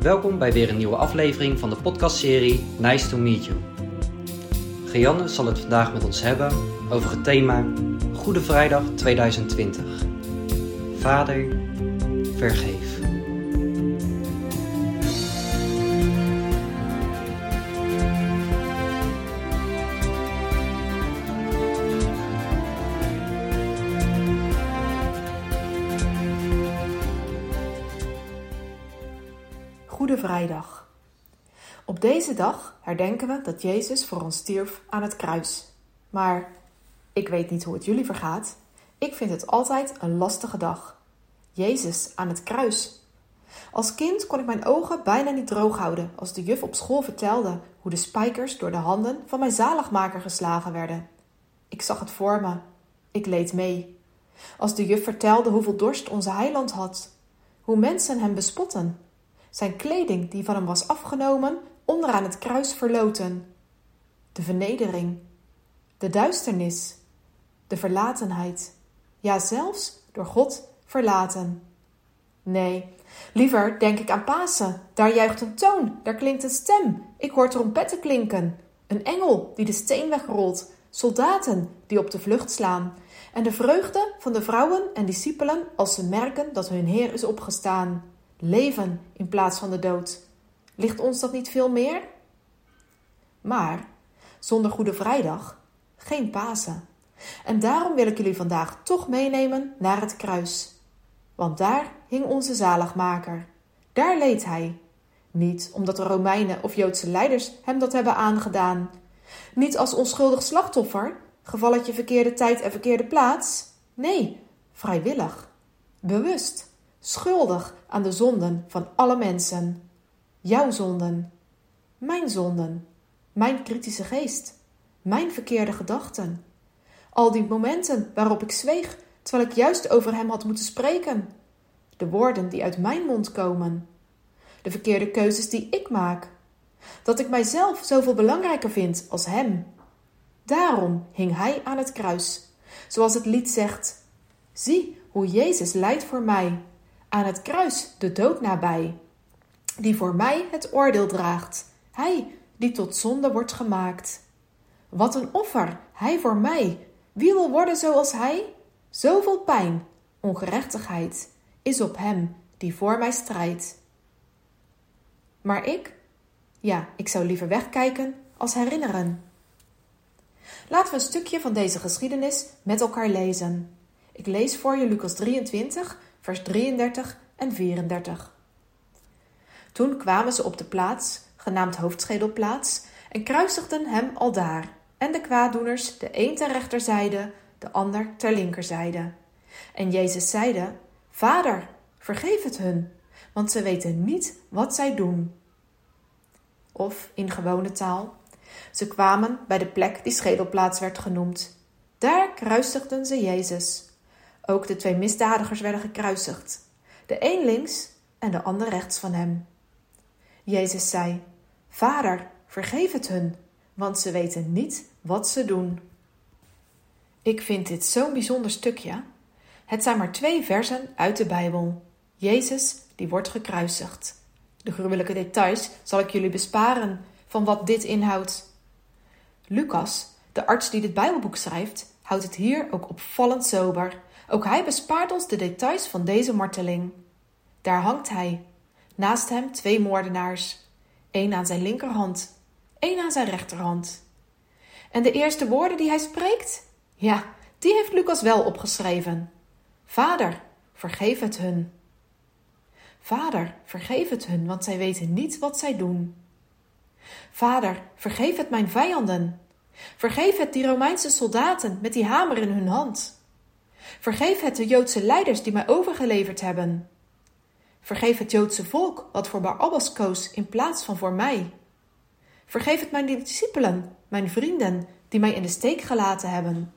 Welkom bij weer een nieuwe aflevering van de podcastserie Nice to Meet You. Gianne zal het vandaag met ons hebben over het thema Goede Vrijdag 2020. Vader, vergeef. Vrijdag. Op deze dag herdenken we dat Jezus voor ons stierf aan het kruis. Maar ik weet niet hoe het jullie vergaat. Ik vind het altijd een lastige dag. Jezus aan het kruis. Als kind kon ik mijn ogen bijna niet droog houden als de juf op school vertelde hoe de spijkers door de handen van mijn zaligmaker geslagen werden. Ik zag het voor me. Ik leed mee. Als de juf vertelde hoeveel dorst onze heiland had, hoe mensen hem bespotten zijn kleding die van hem was afgenomen, onderaan het kruis verloten. De vernedering, de duisternis, de verlatenheid, ja zelfs door God verlaten. Nee, liever denk ik aan Pasen. Daar juicht een toon, daar klinkt een stem. Ik hoor trompetten klinken. Een engel die de steen wegrolt, soldaten die op de vlucht slaan. En de vreugde van de vrouwen en discipelen als ze merken dat hun Heer is opgestaan leven in plaats van de dood. Ligt ons dat niet veel meer? Maar zonder Goede Vrijdag geen Pasen. En daarom wil ik jullie vandaag toch meenemen naar het kruis. Want daar hing onze zaligmaker. Daar leed hij. Niet omdat de Romeinen of Joodse leiders hem dat hebben aangedaan. Niet als onschuldig slachtoffer, gevalletje verkeerde tijd en verkeerde plaats. Nee, vrijwillig, bewust schuldig aan de zonden van alle mensen. Jouw zonden, mijn zonden, mijn kritische geest, mijn verkeerde gedachten. Al die momenten waarop ik zweeg terwijl ik juist over hem had moeten spreken. De woorden die uit mijn mond komen. De verkeerde keuzes die ik maak. Dat ik mijzelf zoveel belangrijker vind als hem. Daarom hing hij aan het kruis. Zoals het lied zegt: Zie hoe Jezus lijdt voor mij aan het kruis de dood nabij, die voor mij het oordeel draagt, hij die tot zonde wordt gemaakt. Wat een offer, hij voor mij. Wie wil worden zoals hij? Zoveel pijn, ongerechtigheid is op hem die voor mij strijdt. Maar ik? Ja, ik zou liever wegkijken als herinneren. Laten we een stukje van deze geschiedenis met elkaar lezen. Ik lees voor je Lucas 23, vers 33 en 34. Toen kwamen ze op de plaats, genaamd Hoofdschedelplaats, en kruisigden hem aldaar, en de kwaaddoeners, de een ter rechterzijde, de ander ter linkerzijde. En Jezus zeide: Vader, vergeef het hun, want ze weten niet wat zij doen. Of in gewone taal: Ze kwamen bij de plek die schedelplaats werd genoemd. Daar kruisigden ze Jezus. Ook de twee misdadigers werden gekruisigd, de een links en de ander rechts van hem. Jezus zei: Vader, vergeef het hun, want ze weten niet wat ze doen. Ik vind dit zo'n bijzonder stukje. Het zijn maar twee versen uit de Bijbel. Jezus die wordt gekruisigd. De gruwelijke details zal ik jullie besparen van wat dit inhoudt. Lucas, de arts die dit Bijbelboek schrijft, houdt het hier ook opvallend sober ook hij bespaart ons de details van deze marteling. Daar hangt hij. Naast hem twee moordenaars. één aan zijn linkerhand, één aan zijn rechterhand. En de eerste woorden die hij spreekt? Ja, die heeft Lucas wel opgeschreven. Vader, vergeef het hun. Vader, vergeef het hun, want zij weten niet wat zij doen. Vader, vergeef het mijn vijanden. Vergeef het die Romeinse soldaten met die hamer in hun hand. Vergeef het de Joodse leiders die mij overgeleverd hebben. Vergeef het Joodse volk wat voor Barabbas koos in plaats van voor mij. Vergeef het mijn discipelen, mijn vrienden, die mij in de steek gelaten hebben.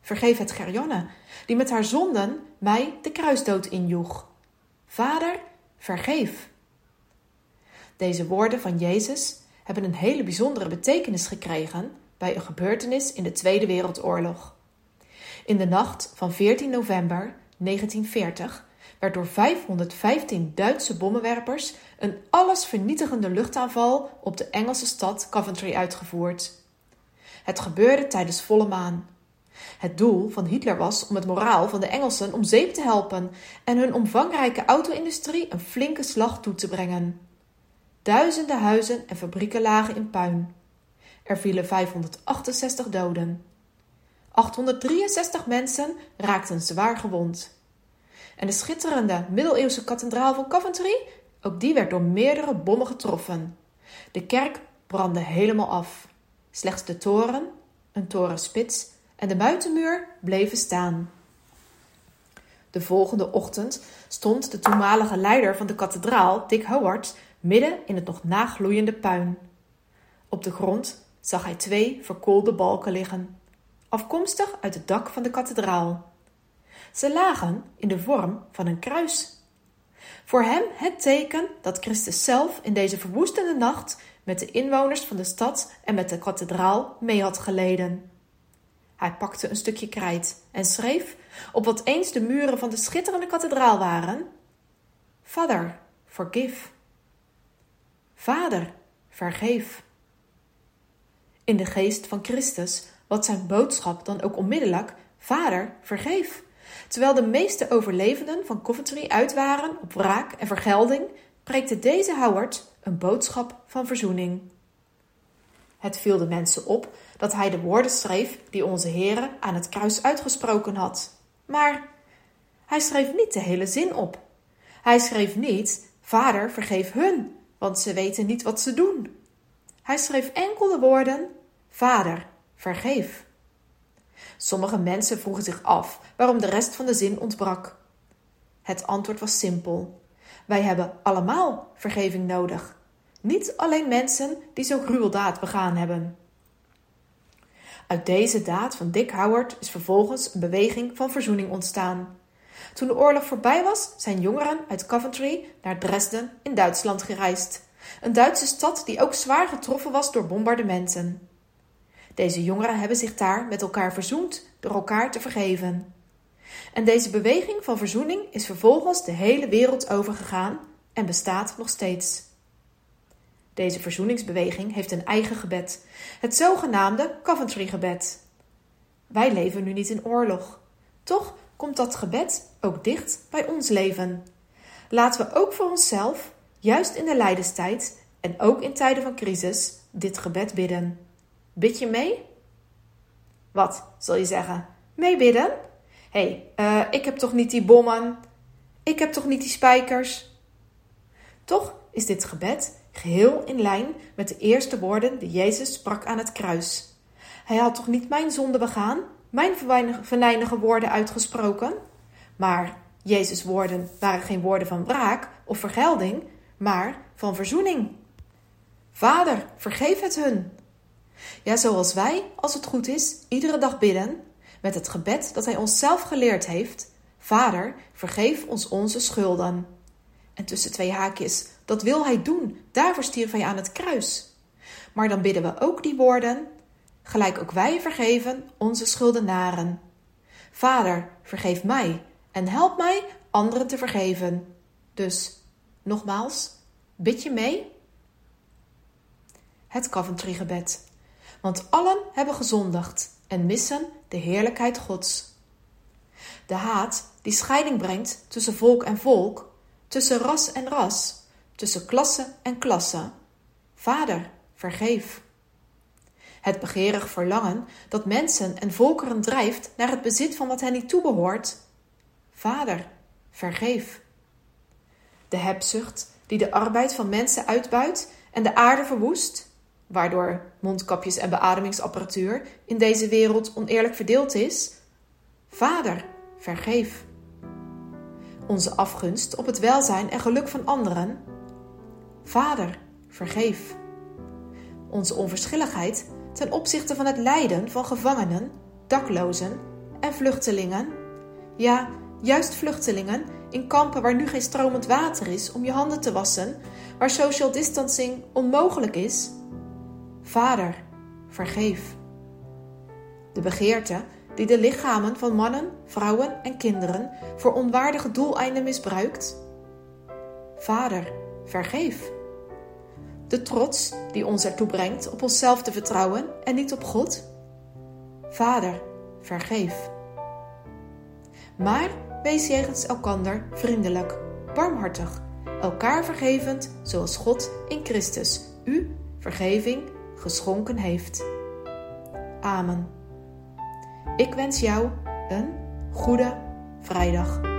Vergeef het Gerjonne, die met haar zonden mij de kruisdood injoeg. Vader, vergeef. Deze woorden van Jezus hebben een hele bijzondere betekenis gekregen bij een gebeurtenis in de Tweede Wereldoorlog. In de nacht van 14 november 1940 werd door 515 Duitse bommenwerpers een allesvernietigende luchtaanval op de Engelse stad Coventry uitgevoerd. Het gebeurde tijdens volle maan. Het doel van Hitler was om het moraal van de Engelsen om zeep te helpen en hun omvangrijke auto-industrie een flinke slag toe te brengen. Duizenden huizen en fabrieken lagen in puin. Er vielen 568 doden. 863 mensen raakten zwaar gewond. En de schitterende middeleeuwse kathedraal van Coventry, ook die werd door meerdere bommen getroffen. De kerk brandde helemaal af. Slechts de toren, een torenspits en de buitenmuur bleven staan. De volgende ochtend stond de toenmalige leider van de kathedraal, Dick Howard, midden in het nog nagloeiende puin. Op de grond zag hij twee verkoolde balken liggen, afkomstig uit het dak van de kathedraal. Ze lagen in de vorm van een kruis. Voor hem het teken dat Christus zelf in deze verwoestende nacht met de inwoners van de stad en met de kathedraal mee had geleden. Hij pakte een stukje krijt en schreef op wat eens de muren van de schitterende kathedraal waren: Vader, forgive. Vader, vergeef. In de geest van Christus wat zijn boodschap dan ook onmiddellijk: Vader, vergeef. Terwijl de meeste overlevenden van Coventry uit waren op wraak en vergelding, preekte deze Howard een boodschap van verzoening. Het viel de mensen op dat hij de woorden schreef die onze Heere aan het kruis uitgesproken had. Maar hij schreef niet de hele zin op. Hij schreef niet: Vader, vergeef hun, want ze weten niet wat ze doen. Hij schreef enkel de woorden: Vader, vergeef. Sommige mensen vroegen zich af waarom de rest van de zin ontbrak. Het antwoord was simpel: Wij hebben allemaal vergeving nodig. Niet alleen mensen die zo'n gruweldaad begaan hebben. Uit deze daad van Dick Howard is vervolgens een beweging van verzoening ontstaan. Toen de oorlog voorbij was, zijn jongeren uit Coventry naar Dresden in Duitsland gereisd. Een Duitse stad die ook zwaar getroffen was door bombardementen. Deze jongeren hebben zich daar met elkaar verzoend door elkaar te vergeven. En deze beweging van verzoening is vervolgens de hele wereld overgegaan en bestaat nog steeds. Deze verzoeningsbeweging heeft een eigen gebed, het zogenaamde Coventry-gebed. Wij leven nu niet in oorlog. Toch komt dat gebed ook dicht bij ons leven. Laten we ook voor onszelf, juist in de lijdenstijd en ook in tijden van crisis, dit gebed bidden. Bid je mee? Wat, zal je zeggen? Meebidden? Hé, hey, uh, ik heb toch niet die bommen? Ik heb toch niet die spijkers? Toch is dit gebed geheel in lijn met de eerste woorden die Jezus sprak aan het kruis. Hij had toch niet mijn zonde begaan, mijn venijnige woorden uitgesproken? Maar Jezus' woorden waren geen woorden van wraak of vergelding, maar van verzoening. Vader, vergeef het hun. Ja, zoals wij, als het goed is, iedere dag bidden, met het gebed dat Hij ons zelf geleerd heeft: Vader, vergeef ons onze schulden. En tussen twee haakjes, dat wil hij doen. Daarvoor stierf hij aan het kruis. Maar dan bidden we ook die woorden, gelijk ook wij vergeven onze schuldenaren. Vader, vergeef mij en help mij anderen te vergeven. Dus, nogmaals, bid je mee? Het Coventry-gebed. Want allen hebben gezondigd en missen de heerlijkheid Gods. De haat die scheiding brengt tussen volk en volk, tussen ras en ras, tussen klasse en klasse. Vader, vergeef. Het begeerig verlangen dat mensen en volkeren drijft naar het bezit van wat hen niet toebehoort. Vader, vergeef. De hebzucht die de arbeid van mensen uitbuit en de aarde verwoest, waardoor mondkapjes en beademingsapparatuur in deze wereld oneerlijk verdeeld is. Vader, vergeef onze afgunst op het welzijn en geluk van anderen? Vader, vergeef. Onze onverschilligheid ten opzichte van het lijden van gevangenen, daklozen en vluchtelingen? Ja, juist vluchtelingen in kampen waar nu geen stromend water is om je handen te wassen, waar social distancing onmogelijk is? Vader, vergeef. De begeerte die de lichamen van mannen, vrouwen en kinderen voor onwaardige doeleinden misbruikt? Vader, vergeef. De trots die ons ertoe brengt op onszelf te vertrouwen en niet op God? Vader, vergeef. Maar wees jegens elkander vriendelijk, barmhartig, elkaar vergevend, zoals God in Christus u vergeving geschonken heeft. Amen. Ik wens jou een goede vrijdag.